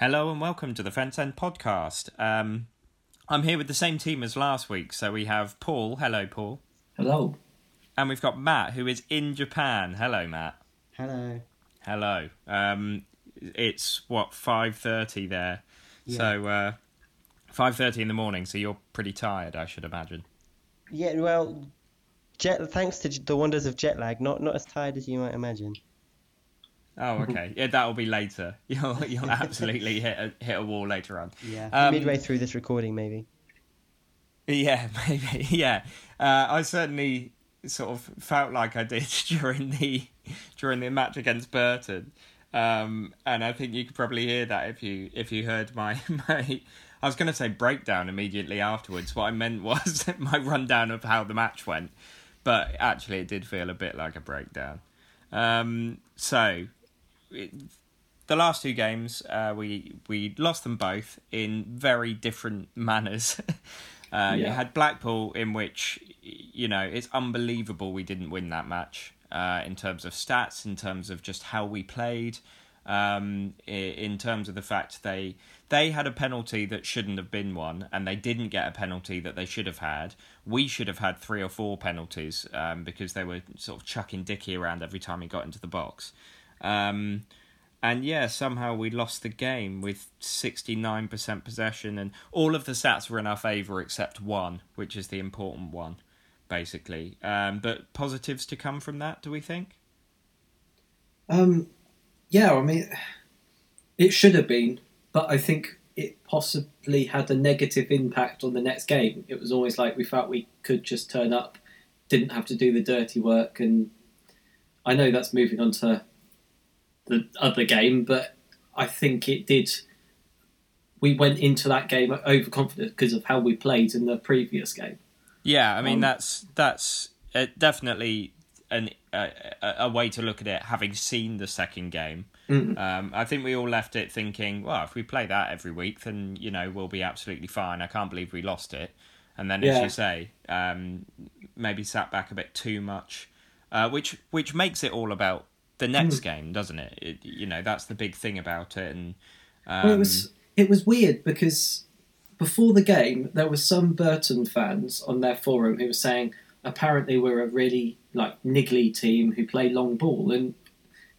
Hello and welcome to the Fence End podcast. Um, I'm here with the same team as last week. So we have Paul. Hello, Paul. Hello. And we've got Matt, who is in Japan. Hello, Matt. Hello. Hello. Um, it's what five thirty there. Yeah. So uh, five thirty in the morning. So you're pretty tired, I should imagine. Yeah, well, jet. Thanks to the wonders of jet lag, not not as tired as you might imagine. Oh, okay. yeah, that'll be later. You'll you'll absolutely hit a, hit a wall later on. Yeah, Um, midway through this recording, maybe. Yeah, maybe. Yeah, uh, I certainly sort of felt like I did during the during the match against Burton, um, and I think you could probably hear that if you if you heard my my. I was going to say breakdown immediately afterwards. What I meant was my rundown of how the match went, but actually it did feel a bit like a breakdown. Um, so, it, the last two games, uh, we we lost them both in very different manners. uh, You had Blackpool, in which you know it's unbelievable we didn't win that match uh, in terms of stats, in terms of just how we played, um, in terms of the fact they they had a penalty that shouldn't have been one, and they didn't get a penalty that they should have had. We should have had three or four penalties um, because they were sort of chucking Dickie around every time he got into the box. Um, and yeah, somehow we lost the game with 69% possession, and all of the stats were in our favour except one, which is the important one, basically. Um, but positives to come from that, do we think? Um, yeah, I mean, it should have been, but I think it possibly had a negative impact on the next game. It was always like we felt we could just turn up, didn't have to do the dirty work, and I know that's moving on to the other game, but I think it did. We went into that game overconfident because of how we played in the previous game. Yeah, I mean Um, that's that's uh, definitely an uh, a way to look at it. Having seen the second game, Mm. um, I think we all left it thinking, well, if we play that every week, then you know we'll be absolutely fine. I can't believe we lost it. And then, as you say, um, maybe sat back a bit too much, uh, which which makes it all about the next game, doesn't it? it? You know, that's the big thing about it. And um, Well, it was it was weird because before the game there were some Burton fans on their forum who were saying apparently we're a really like niggly team who play long ball and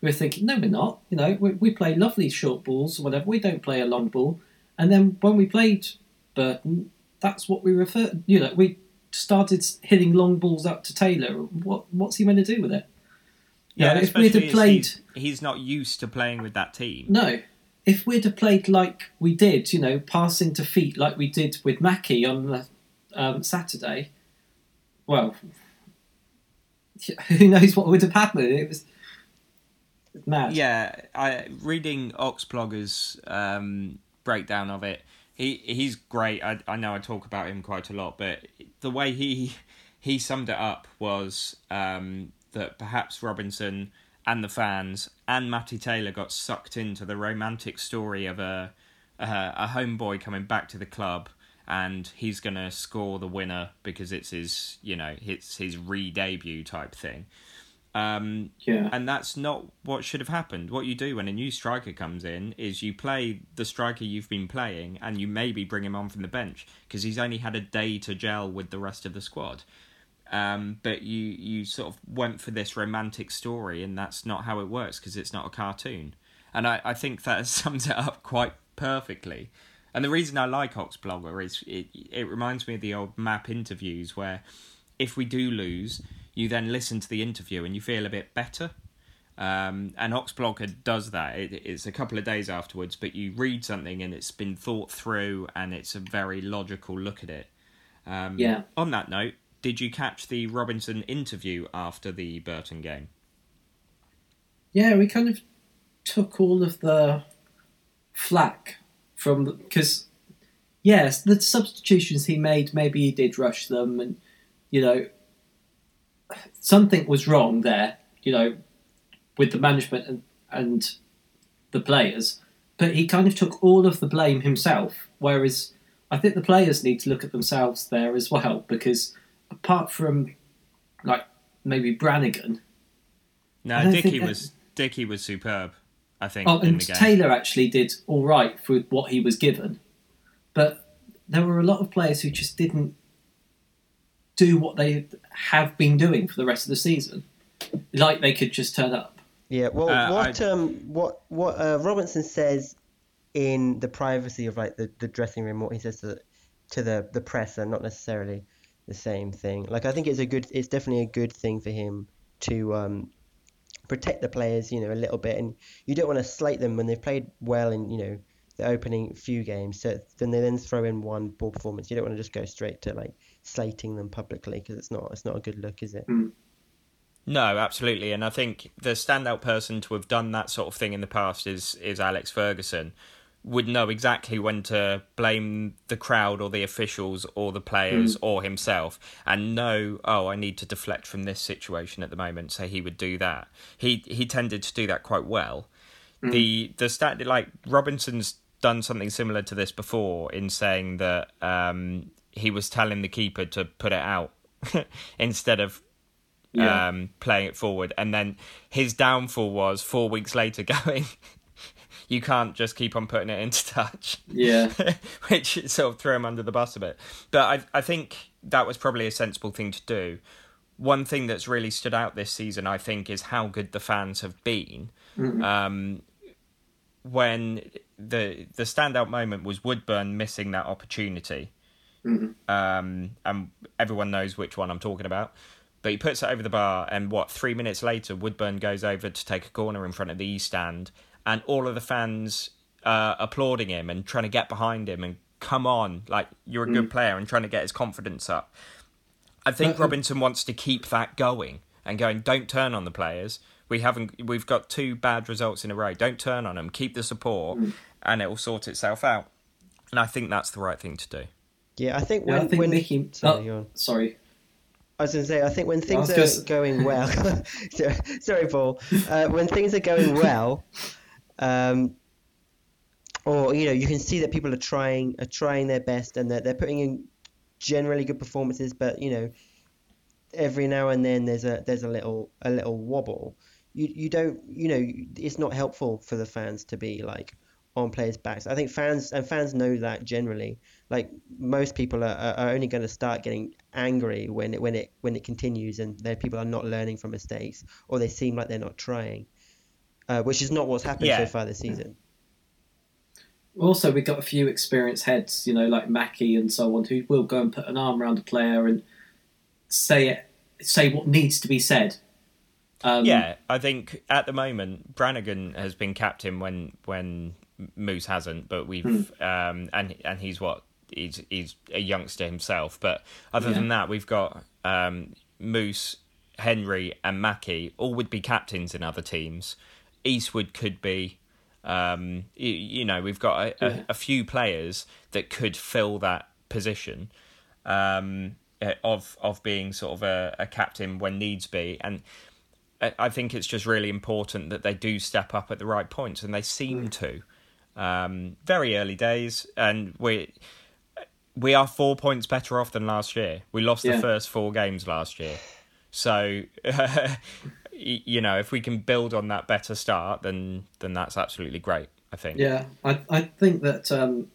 we were thinking no we're not you know we, we play lovely short balls or whatever we don't play a long ball and then when we played Burton that's what we refer you know we started hitting long balls up to Taylor what what's he meant to do with it Yeah, if we'd have played he's, he's not used to playing with that team. no. If we'd have played like we did, you know, passing to feet like we did with Mackie on the, um, Saturday, well, who knows what would have happened? It was mad. Yeah, I reading Oxblogger's um, breakdown of it. He he's great. I I know I talk about him quite a lot, but the way he he summed it up was um, that perhaps Robinson and the fans and Matty Taylor got sucked into the romantic story of a a, a homeboy coming back to the club and he's gonna score the winner because it's his you know it's his re-debut type thing. Um, Yeah. and that's not what should have happened. What you do when a new striker comes in is you play the striker you've been playing and you maybe bring him on from the bench because he's only had a day to gel with the rest of the squad. Um, but you, you sort of went for this romantic story and that's not how it works because it's not a cartoon. And I, I think that sums it up quite perfectly. And the reason I like Oxblogger is it, it reminds me of the old map interviews where if we do lose, you then listen to the interview and you feel a bit better. Um, and Oxblogger does that. It, it's a couple of days afterwards, but you read something and it's been thought through and it's a very logical look at it. Um, Yeah. On that note, did you catch the Robinson interview after the Burton game? Yeah, we kind of took all of the flack from because yes, the substitutions he made, maybe he did rush them, and you know something was wrong there. You know, with the management and and the players, but he kind of took all of the blame himself. Whereas I think the players need to look at themselves there as well, because apart from like maybe Brannigan, No, I Dickie think that- was Dickie was superb. I think. Oh, in and the game. Taylor actually did all right for what he was given, but there were a lot of players who just didn't do what they have been doing for the rest of the season. Like they could just turn up. Yeah, well, Uh, what I- um, what what uh, Robinson says in the privacy of like the, the dressing room, what he says to the, to the the press, and not necessarily the same thing. Like I think it's a good, it's definitely a good thing for him to um, protect the players, you know, a little bit, and you don't want to slate them when they've played well in you know the opening few games. So then they then throw in one poor performance. You don't want to just go straight to like slating them publicly because it's not it's not a good look, is it? No, absolutely, and I think the standout person to have done that sort of thing in the past is is Alex Ferguson. Would know exactly when to blame the crowd or the officials or the players or himself, and know, oh, I need to deflect from this situation at the moment. So he would do that. He he tended to do that quite well. The the stat like Robinson's done something similar to this before in saying that um, he was telling the keeper to put it out instead of Yeah. um, playing it forward. And then his downfall was four weeks later going, you can't just keep on putting it into touch. Yeah. Which sort of threw him under the bus a bit. But I, I think that was probably a sensible thing to do. One thing that's really stood out this season, I think, is how good the fans have been. Um, when the the standout moment was Woodburn missing that opportunity um, and everyone knows which one I'm talking about. But he puts it over the bar, and what three minutes later, Woodburn goes over to take a corner in front of the East stand, and all of the fans uh, applauding him and trying to get behind him and come on, like you're a good player, and trying to get his confidence up. I think But, um, Robinson wants to keep that going and going. Don't turn on the players. We haven't. We've got two bad results in a row. Don't turn on them. Keep the support, and it will sort itself out. And I think that's the right thing to do. Yeah, I think Yeah, when I think when Mickey. sorry, oh, sorry. I was going to say, I think when things are just- going well, sorry, sorry, Paul. Uh, when things are going well, um, or you know, you can see that people are trying are trying their best and that they're putting in generally good performances, but you know, every now and then there's a there's a little a little wobble. You you don't you know it's not helpful for the fans to be like on players' backs. I think fans and fans know that generally. Like most people are, are only going to start getting angry when it when it when it continues and their people are not learning from mistakes or they seem like they're not trying, uh, which is not what's happened Yeah. so far this season. Also, we've got a few experienced heads, you know, like Mackie and so on, who will go and put an arm around a player and say it, say what needs to be said. Um, Yeah, I think at the moment Brannigan has been captain when when Moose hasn't, but we've Hmm. um and and he's what he's he's a youngster himself. But other Yeah. than that, we've got um Moose, Henry, and Mackie all would be captains in other teams. Eastwood could be. Um, you, you know, we've got a, Yeah. a, a few players that could fill that position um, uh, of of being sort of a, a captain when needs be, and I think it's just really important that they do step up at the right points, and they seem to. Um, very early days, and we we are four points better off than last year. We lost Yeah. the first four games last year, so you know if we can build on that better start, then then that's absolutely great. I think. Yeah, I, I think that um,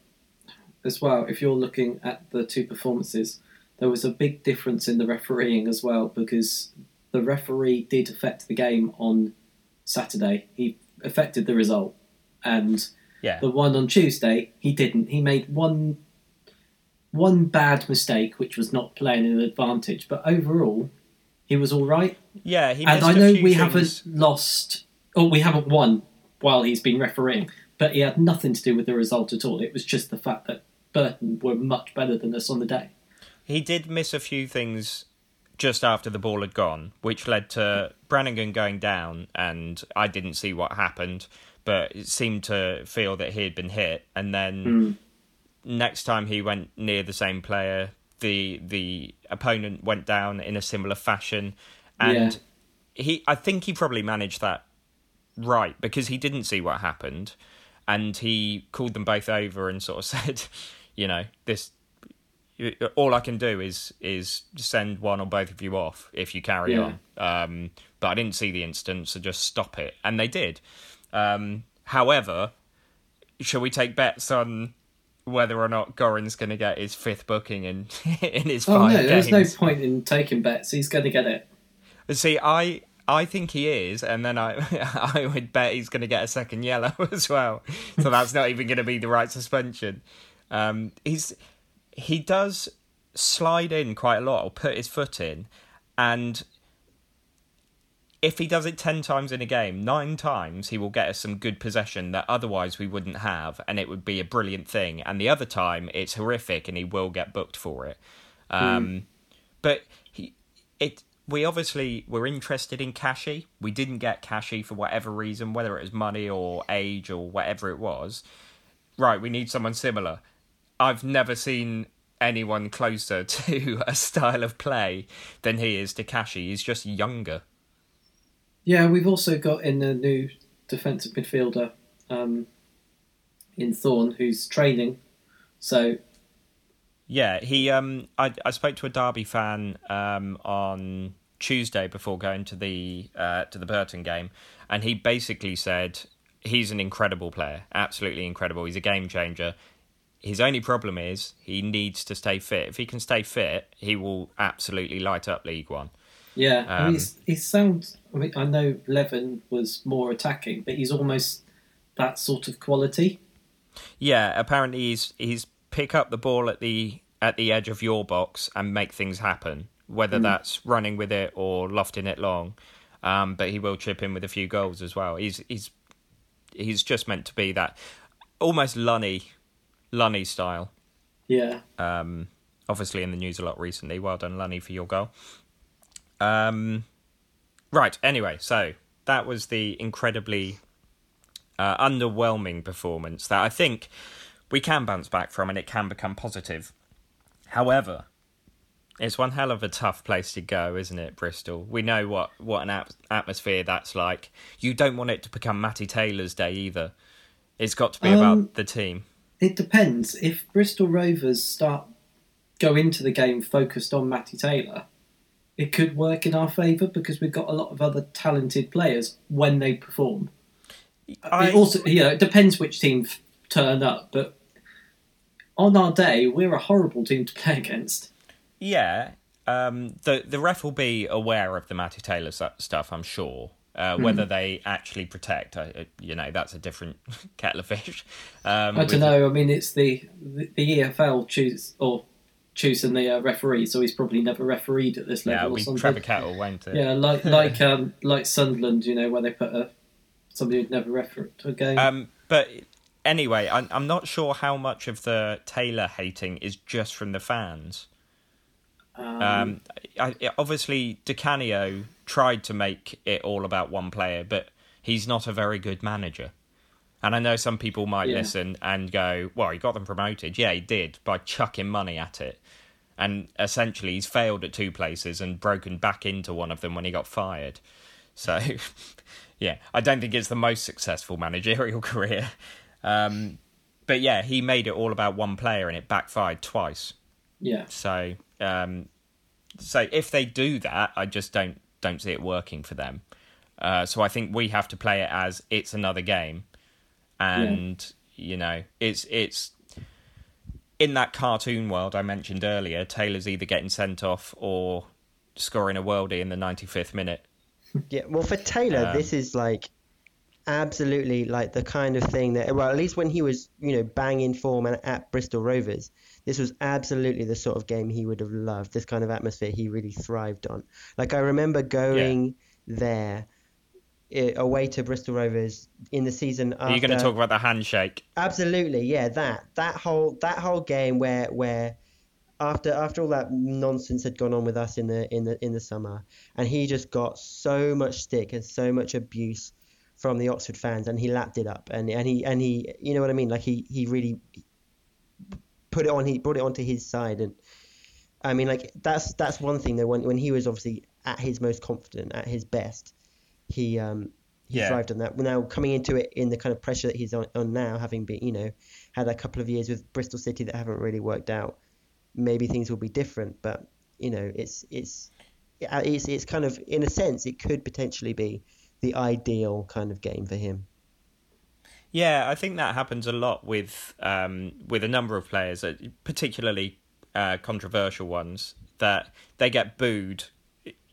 as well, if you're looking at the two performances, there was a big difference in the refereeing as well because the referee did affect the game on Saturday. He affected the result. And Yeah. the one on Tuesday, he didn't. He made one one bad mistake, which was not playing an advantage. But overall, he was all right. Yeah, he and missed I a know few And I know we things. haven't lost, or we haven't won while he's been refereeing, but he had nothing to do with the result at all. It was just the fact that Burton were much better than us on the day. He did miss a few things just after the ball had gone, which led to Brannigan going down, and I didn't see what happened, but it seemed to feel that he had been hit. And then hmm. next time he went near the same player, the the opponent went down in a similar fashion, and he I think he probably managed that right because he didn't see what happened, and he called them both over and sort of said, you know, this all I can do is is send one or both of you off if you carry Yeah. on. Um, but I didn't see the incident, so just stop it, and they did. Um, However, shall we take bets on whether or not Gorrin's going to get his fifth booking in in his Oh five no, there's no point in taking bets. He's going to get it. See, I I think he is, and then I I would bet he's going to get a second yellow as well. So that's not even going to be the right suspension. Um, he's he does slide in quite a lot, or put his foot in, and if he does it 10 times in a game, nine times he will get us some good possession that otherwise we wouldn't have, and it would be a brilliant thing. And the other time, it's horrific and he will get booked for it. Um, But he, it, we obviously were interested in Kashi. We didn't get Kashi for whatever reason, whether it was money or age or whatever it was. Right, we need someone similar. I've never seen anyone closer to a style of play than he is to Kashi. He's just younger. Yeah, we've also got in a new defensive midfielder um, in Thorne who's training. So Yeah, he. Um, I I spoke to a Derby fan um on Tuesday before going to the uh to the Burton game, and he basically said he's an incredible player, absolutely incredible. He's a game changer. His only problem is he needs to stay fit. If he can stay fit, he will absolutely light up League One. Yeah, I Um, mean, he's, he sounds. I mean, I know Levin was more attacking, but he's almost that sort of quality. Yeah, apparently he's he's pick up the ball at the at the edge of your box and make things happen. Whether that's running with it or lofting it long, um, but he will chip in with a few goals as well. He's he's he's just meant to be that almost Lunny Lunny style. Yeah, Um, obviously in the news a lot recently. Well done, Lunny, for your goal. Um, right. Anyway, so that was the incredibly uh, underwhelming performance that I think we can bounce back from, and it can become positive. However, it's one hell of a tough place to go, isn't it, Bristol? We know what what an ap- atmosphere that's like. You don't want it to become Matty Taylor's day either. It's got to be Um, about the team. it depends. If Bristol Rovers start go into the game focused on Matty Taylor, it could work in our favour because we've got a lot of other talented players when they perform. I- It also, you know, it depends which team turn up, but on our day, we're a horrible team to play against. Yeah, um, the the ref will be aware of the Matty Taylor stuff, I'm sure. Uh, whether they actually protect, uh, you know, that's a different kettle of fish. Um, I don't know. I mean, it's the the, the EFL choose or choosing the uh, referee, so he's probably never refereed at this Yeah, level it'll or something. Trevor Kettle, won't it? Yeah, like like um like Sunderland, you know, where they put a somebody who'd never refereed a game. Um, but anyway, I'm I'm not sure how much of the Taylor hating is just from the fans. Um, Um, I, I- obviously, Di Canio tried to make it all about one player, but he's not a very good manager. And I know some people might Yeah. listen and go, "Well, he got them promoted." Yeah, he did by chucking money at it, and essentially he's failed at two places and broken back into one of them when he got fired. So, yeah, I don't think it's the most successful managerial career. Um, but yeah, he made it all about one player, and it backfired twice. yeah, So, um, so if they do that, I just don't don't see it working for them. Uh, so I think we have to play it as it's another game, and you know, it's it's in that cartoon world I mentioned earlier. Taylor's either getting sent off or scoring a worldie in the ninety fifth minute. Yeah, well, for Taylor, Um, this is like absolutely like the kind of thing that, well, at least when he was, you know, banging form and at Bristol Rovers, this was absolutely the sort of game he would have loved. This kind of atmosphere he really thrived on. Like I remember going there eh, away to Bristol Rovers in the season after. Are you going to talk about the handshake? Absolutely, yeah. That that whole that whole game where where after after all that nonsense had gone on with us in the in the in the summer, and he just got so much stick and so much abuse from the Oxford fans, and he lapped it up, and and he and he, you know what I mean? Like he he really put it on. He brought it onto his side, and I mean, like that's that's one thing though. When when he was obviously at his most confident, at his best, he um he Yeah. thrived on that. Now coming into it in the kind of pressure that he's on, on now, having been you know had a couple of years with Bristol City that haven't really worked out, maybe things will be different. But you know, it's it's yeah, it's it's kind of in a sense it could potentially be the ideal kind of game for him. Yeah, I think that happens a lot with um, with a number of players, uh, particularly uh, controversial ones, that they get booed.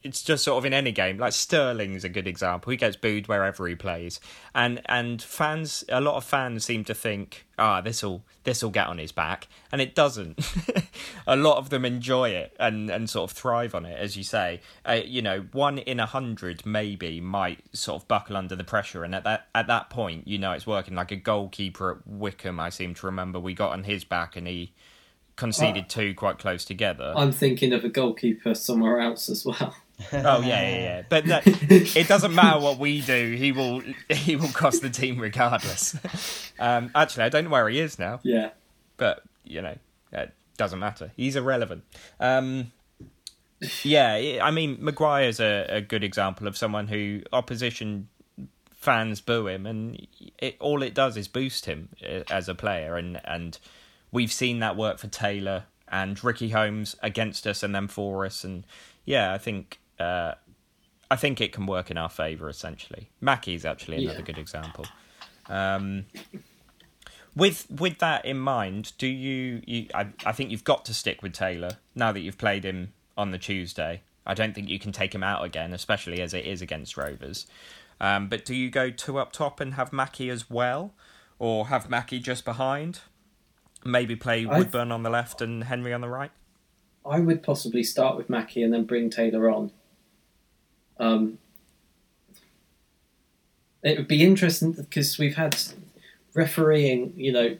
It's just sort of in any game. Like Sterling's a good example. He gets booed wherever he plays, and and fans, a lot of fans seem to think, ah, this will this will get on his back, and it doesn't. a lot of them enjoy it and and sort of thrive on it, as you say. Uh, you know, one in a hundred maybe might sort of buckle under the pressure, and at that at that point, you know, it's working. Like a goalkeeper at Wycombe, I seem to remember, we got on his back, and he conceded two quite close together. I'm thinking of a goalkeeper somewhere else as well. Oh yeah, yeah, yeah. But that, it doesn't matter what we do. He will he will cost the team regardless. Um, actually, I don't know where he is now, Yeah. but you know, it doesn't matter. He's irrelevant. Um, yeah, I mean, Maguire's a, a good example of someone who opposition fans boo him, and it, all it does is boost him uh, as a player, and and we've seen that work for Taylor and Ricky Holmes against us and then for us, and yeah, I think uh, I think it can work in our favour essentially. Mackie's actually another Yeah. good example. Um, with with that in mind, do you? you I, I think you've got to stick with Taylor now that you've played him on the Tuesday. I don't think you can take him out again, especially as it is against Rovers. Um, but do you go two up top and have Mackie as well, or have Mackie just behind? Maybe play Woodburn on the left and Henry on the right. I would possibly start with Mackie and then bring Taylor on. Um, it would be interesting because we've had refereeing, you know,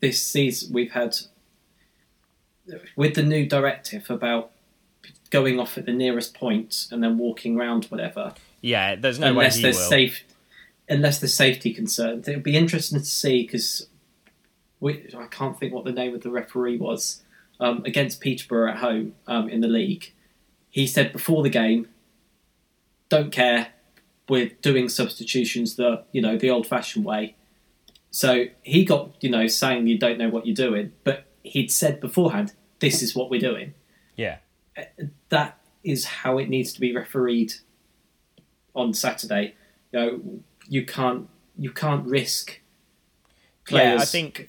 this season we've had with the new directive about going off at the nearest point and then walking around whatever Yeah, there's no unless way he there's will. safe unless there's safety concerns. It would be interesting to see because I can't think what the name of the referee was um, against Peterborough at home um, in the league. He said before the game, "Don't care, we're doing substitutions the you know the old-fashioned way." So he got you know saying you don't know what you're doing, but he'd said beforehand, "This is what we're doing." Yeah, that is how it needs to be refereed on Saturday. You know, you can't you can't risk players. yeah. I think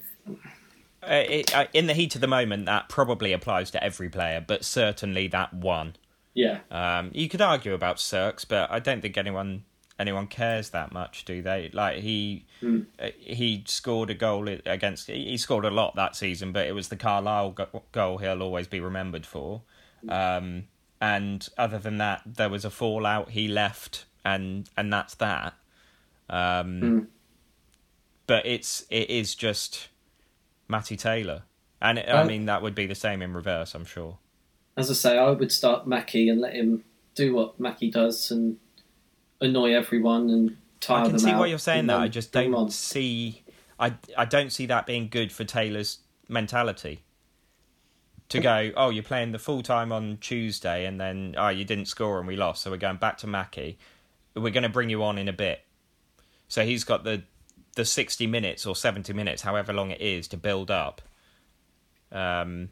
uh, it, uh, in the heat of the moment, that probably applies to every player, but certainly that one. Yeah, Um, you could argue about Cirks, but I don't think anyone anyone cares that much, do they? Like he Hmm. uh, he scored a goal against. He scored a lot that season, but it was the Carlisle go- goal he'll always be remembered for. Um, and other than that, there was a fallout. He left, and and that's that. Um, Hmm. But it's it is just Matty Taylor, and it, I Uh, mean that would be the same in reverse. I'm sure. As I say, I would start Mackie and let him do what Mackie does and annoy everyone and tire them out. I can see why you're saying that. then I just don't on. see. I I don't see that being good for Taylor's mentality. To go, oh, you're playing the full time on Tuesday, and then oh, you didn't score and we lost, so we're going back to Mackie. We're going to bring you on in a bit. So he's got the the sixty minutes or seventy minutes, however long it is, to build up. Um,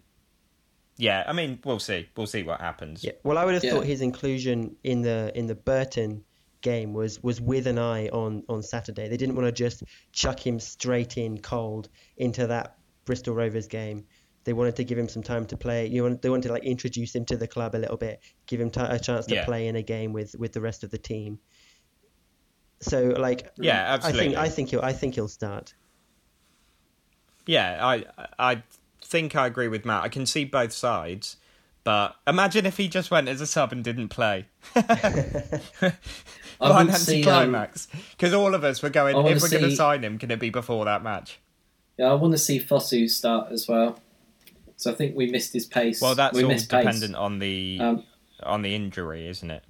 yeah, I mean, we'll see. We'll see what happens. Yeah. Well, I would have Yeah. thought his inclusion in the in the Burton game was was with an eye on on Saturday. They didn't want to just chuck him straight in cold into that Bristol Rovers game. They wanted to give him some time to play. You want they wanted to like introduce him to the club a little bit, give him ti a chance to Yeah. play in a game with with the rest of the team. So like, Yeah, absolutely. I think I think he'll I think he'll start. Yeah, I I think I agree with Matt. I can see both sides, but imagine if he just went as a sub and didn't play. I What an see, um, anticlimax. Because all of us were going, if we're going to sign him, can it be before that match? Yeah, I want to see Fosu start as well. So I think we missed his pace. Well, that's we all missed pace. dependent on the Um, on the injury, isn't it?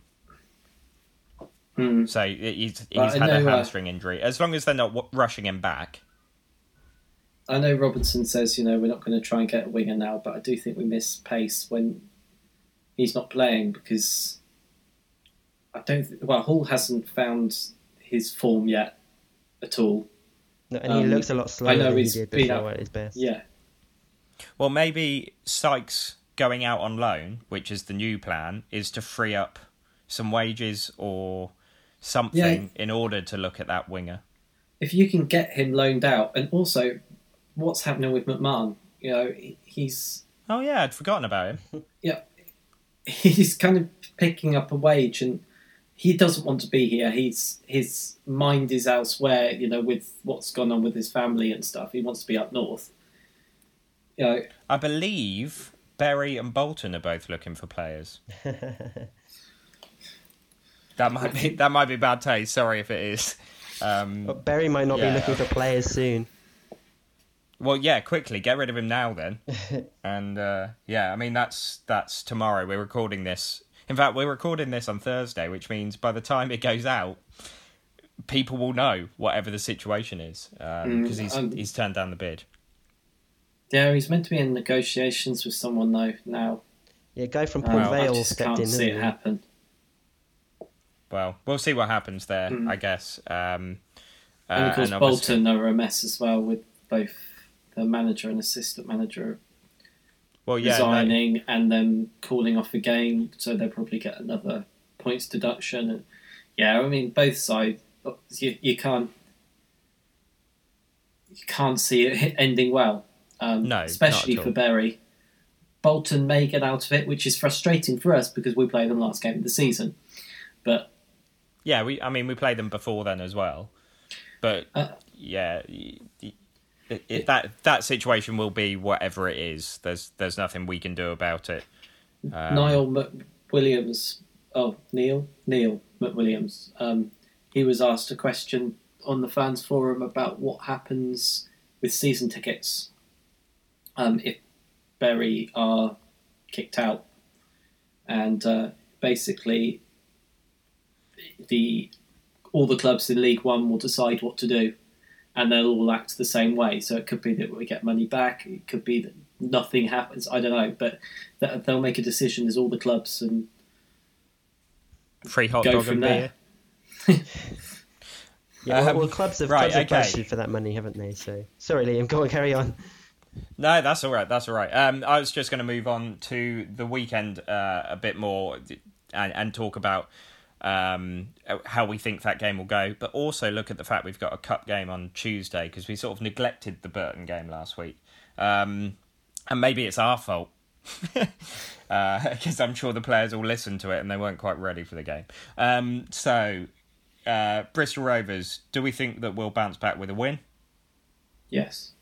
hmm. So he's, he's had a uh, hamstring injury. As long as they're not w- rushing him back. I know Robinson says, you know, we're not going to try and get a winger now, but I do think we miss pace when he's not playing because I don't. Th- well, Hall hasn't found his form yet at all. No, and he Um, looks a lot slower I know than he he's did been before out- at his best. Yeah, Well, maybe Sykes going out on loan, which is the new plan, is to free up some wages or something in order to look at that winger. if you can get him loaned out, and also what's happening with McMahon, you know, he's Oh yeah, I'd forgotten about him. Yeah, he's kind of picking up a wage and he doesn't want to be here. He's his mind is elsewhere, you know, with what's gone on with his family and stuff. He wants to be up north. You know, I believe Bury and Bolton are both looking for players. that might be that might be bad taste. Sorry if it is. Um, But Bury might not Yeah. be looking for players soon. Well, yeah, quickly get rid of him now then. and uh, yeah, I mean that's that's tomorrow. We're recording this. In fact, we're recording this on Thursday, which means by the time it goes out, people will know whatever the situation is because Mm, he's um, he's turned down the bid. yeah, he's meant to be in negotiations with someone though now. Yeah, a guy from Um, Port I Vale just stepped can't in. see it happen. Well, we'll see what happens there, Mm. I guess. Um, uh, and of course, obviously- Bolton are a mess as well with both the manager and assistant manager Well, yeah, resigning and then calling off a game, so they'll probably get another points deduction. And yeah, I mean, both sides, you, you can't you can't see it ending well. Um, No, especially for Bury. Bolton may get out of it, which is frustrating for us because we play them last game of the season. But Yeah, we. I mean, we played them before then as well, but Uh, yeah, it, it, that that situation will be whatever it is. There's there's nothing we can do about it. Um, Niall McWilliams, oh Neil Neil McWilliams, um, he was asked a question on the fans forum about what happens with season tickets um, if Bury are kicked out, and uh, basically the all the clubs in League One will decide what to do, and they'll all act the same way. So it could be that we get money back. It could be that nothing happens. I don't know, but that they'll make a decision as all the clubs and free hot go dog from and there. beer. Yeah, well, Um, well, clubs have, right, clubs have okay. budgeted for that money, haven't they? So sorry, Liam. Go on, carry on. No, that's all right. That's all right. Um, I was just going to move on to the weekend uh, a bit more and, and talk about um, how we think that game will go, but also look at the fact we've got a cup game on Tuesday because we sort of neglected the Burton game last week, um, and maybe it's our fault because I'm sure the players all listened to it and they weren't quite ready for the game. Um, so, uh, Bristol Rovers, do we think that we'll bounce back with a win, yes,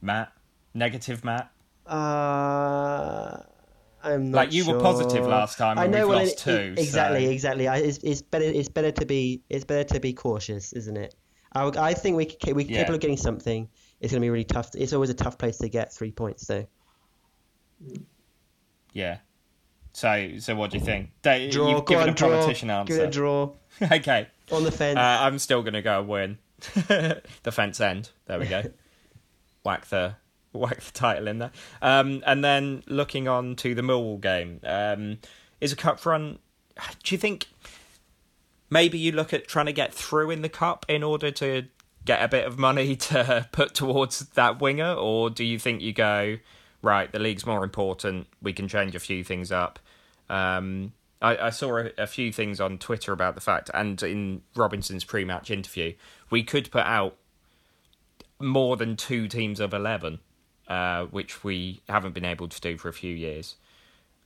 Matt? Negative, Matt. Uh, I'm Like, you were positive last time I know. we've well, lost it- it- two, Exactly, so- exactly. I, it's, it's better. It's better to be. It's better to be cautious, isn't it? I, I think we we Yeah. capable of getting something. It's going to be really tough. It's always a tough place to get three points, though. Yeah. So, so what do you think? Draw. You've given on, a draw. politician Give it a draw okay. on the fence. Uh, I'm still going to go win. the fence end. There we go. whack the whack the title in there. Um, and then looking on to the Millwall game, um, is a cup run. Do you think maybe you look at trying to get through in the cup in order to get a bit of money to put towards that winger, or do you think you go right? The league's more important. We can change a few things up. Um, I, I saw a, a few things on Twitter about the fact, and in Robinson's pre-match interview, we could put out more than two teams of eleven, uh, which we haven't been able to do for a few years.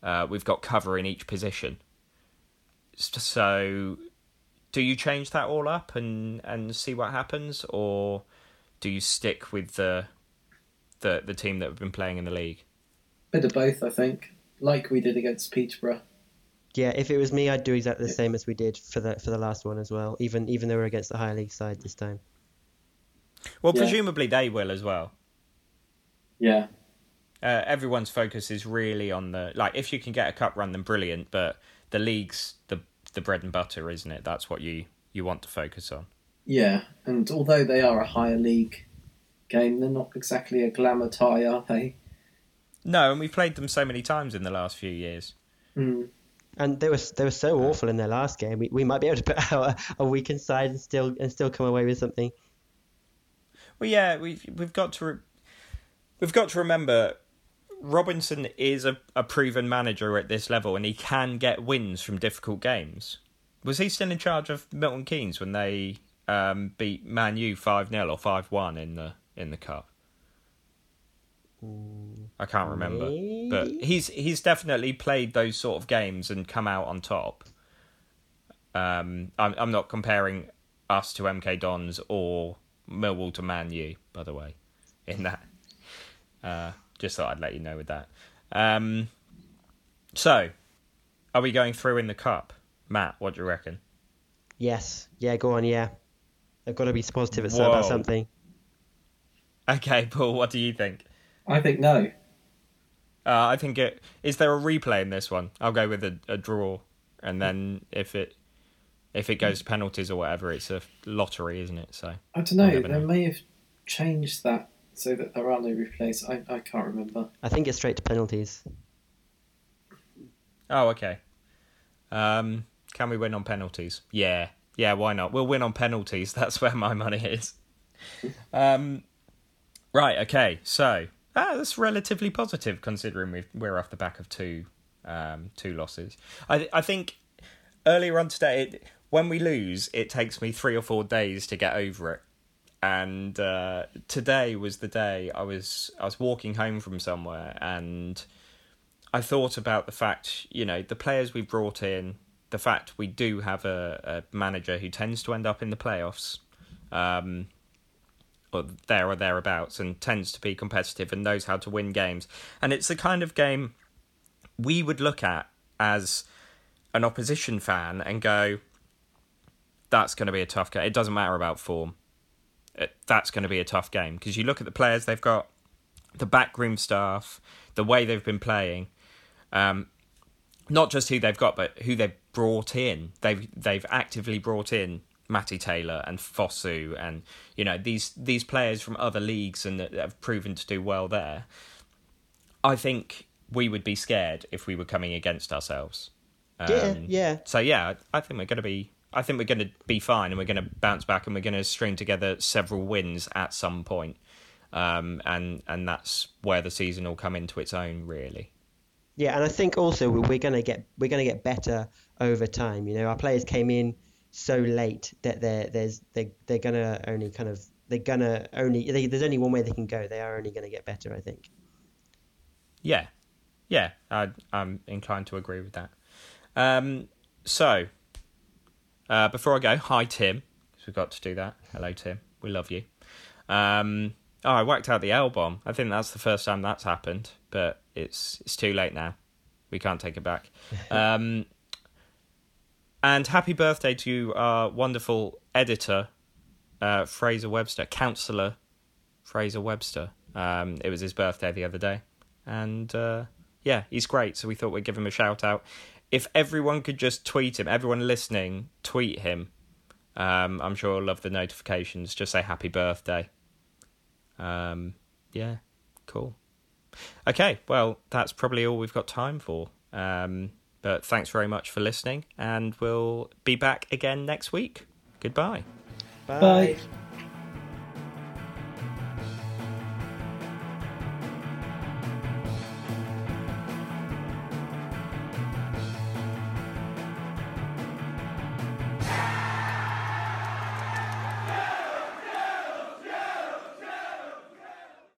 Uh, we've got cover in each position. So, do you change that all up and, and see what happens, or do you stick with the the the team that have been playing in the league? bit of both. I think, like we did against Peterborough. yeah, if it was me, I'd do exactly the same as we did for the for the last one as well. Even even though we're against the higher league side this time. Well, Yeah. presumably they will as well. Yeah, uh, everyone's focus is really on the like if you can get a cup run then brilliant but the league's the the bread and butter isn't it that's what you you want to focus on yeah. And although they are a higher league game, they're not exactly a glamour tie, are they? no and we've played them so many times in the last few years Mm. And they were they were so awful in their last game. We, we might be able to put out a, a weakened side and still and still come away with something. well yeah we've we've got to re- we've got to remember Robinson is a, a proven manager at this level and he can get wins from difficult games was he still in charge of Milton Keynes when they um, beat Man U five 0 or five one in the in the cup. I can't remember, but he's he's definitely played those sort of games and come out on top. Um, I'm I'm not comparing us to MK Dons or Millwall to Man U, by the way, in that. Uh, just thought I'd let you know with that. Um, so, are we going through in the cup, Matt? What do you reckon? Yes. Yeah. Go on. Yeah. I've got to be positive at about something. Okay, Paul. What do you think? I think no. Uh, I think it is there a replay in this one. I'll go with a, a draw, and then if it if it goes to penalties or whatever, it's a lottery, isn't it? So I don't know. I'll They know. may have changed that so that there are no replays. I, I can't remember. I think it's straight to penalties. oh, okay. Um, can we win on penalties? Yeah, yeah. Why not? We'll win on penalties. That's where my money is. Um, right. Okay. So ah, that's relatively positive considering we've, we're off the back of two um, two losses. I I think earlier on today, it, when we lose, it takes me three or four days to get over it. And uh, today was the day I was I was walking home from somewhere, and I thought about the fact, you know, the players we brought in, the fact we do have a, a manager who tends to end up in the playoffs, um, or there or thereabouts, and tends to be competitive and knows how to win games. And it's the kind of game we would look at as an opposition fan and go, that's going to be a tough game. It doesn't matter about form. It, that's going to be a tough game because you look at the players they've got, the backroom staff, the way they've been playing, um, not just who they've got, but who they've brought in. They've they've actively brought in Matty Taylor and Fosu, and you know these these players from other leagues and that have proven to do well there. I think we would be scared if we were coming against ourselves. Yeah. Um, Yeah. So yeah, I think we're going to be. I think we're going to be fine, and we're going to bounce back, and we're going to string together several wins at some point. Um, and and that's where the season will come into its own, really. Yeah, and I think also we- we're gonna get we're gonna get better over time. You know, our players came in so late that they're there's they they're gonna only kind of they're gonna only they, there's only one way they can go. They are only gonna get better, I think. Yeah, yeah, I, I'm inclined to agree with that. Um, so, uh, before I go, hi Tim, because we've got to do that. Hello Tim, we love you. Um, oh, I whacked out the L bomb. I think that's the first time that's happened, but it's it's too late now. We can't take it back. Um, and happy birthday to our wonderful editor, uh, Fraser Webster, counselor Fraser Webster. Um, it was his birthday the other day, and uh, yeah, he's great. So we thought we'd give him a shout out. If everyone could just tweet him, everyone listening, tweet him. Um, I'm sure he'll love the notifications. Just say happy birthday. Um, yeah, cool. Okay, well, that's probably all we've got time for. Um, but thanks very much for listening, and we'll be back again next week. Goodbye. Bye.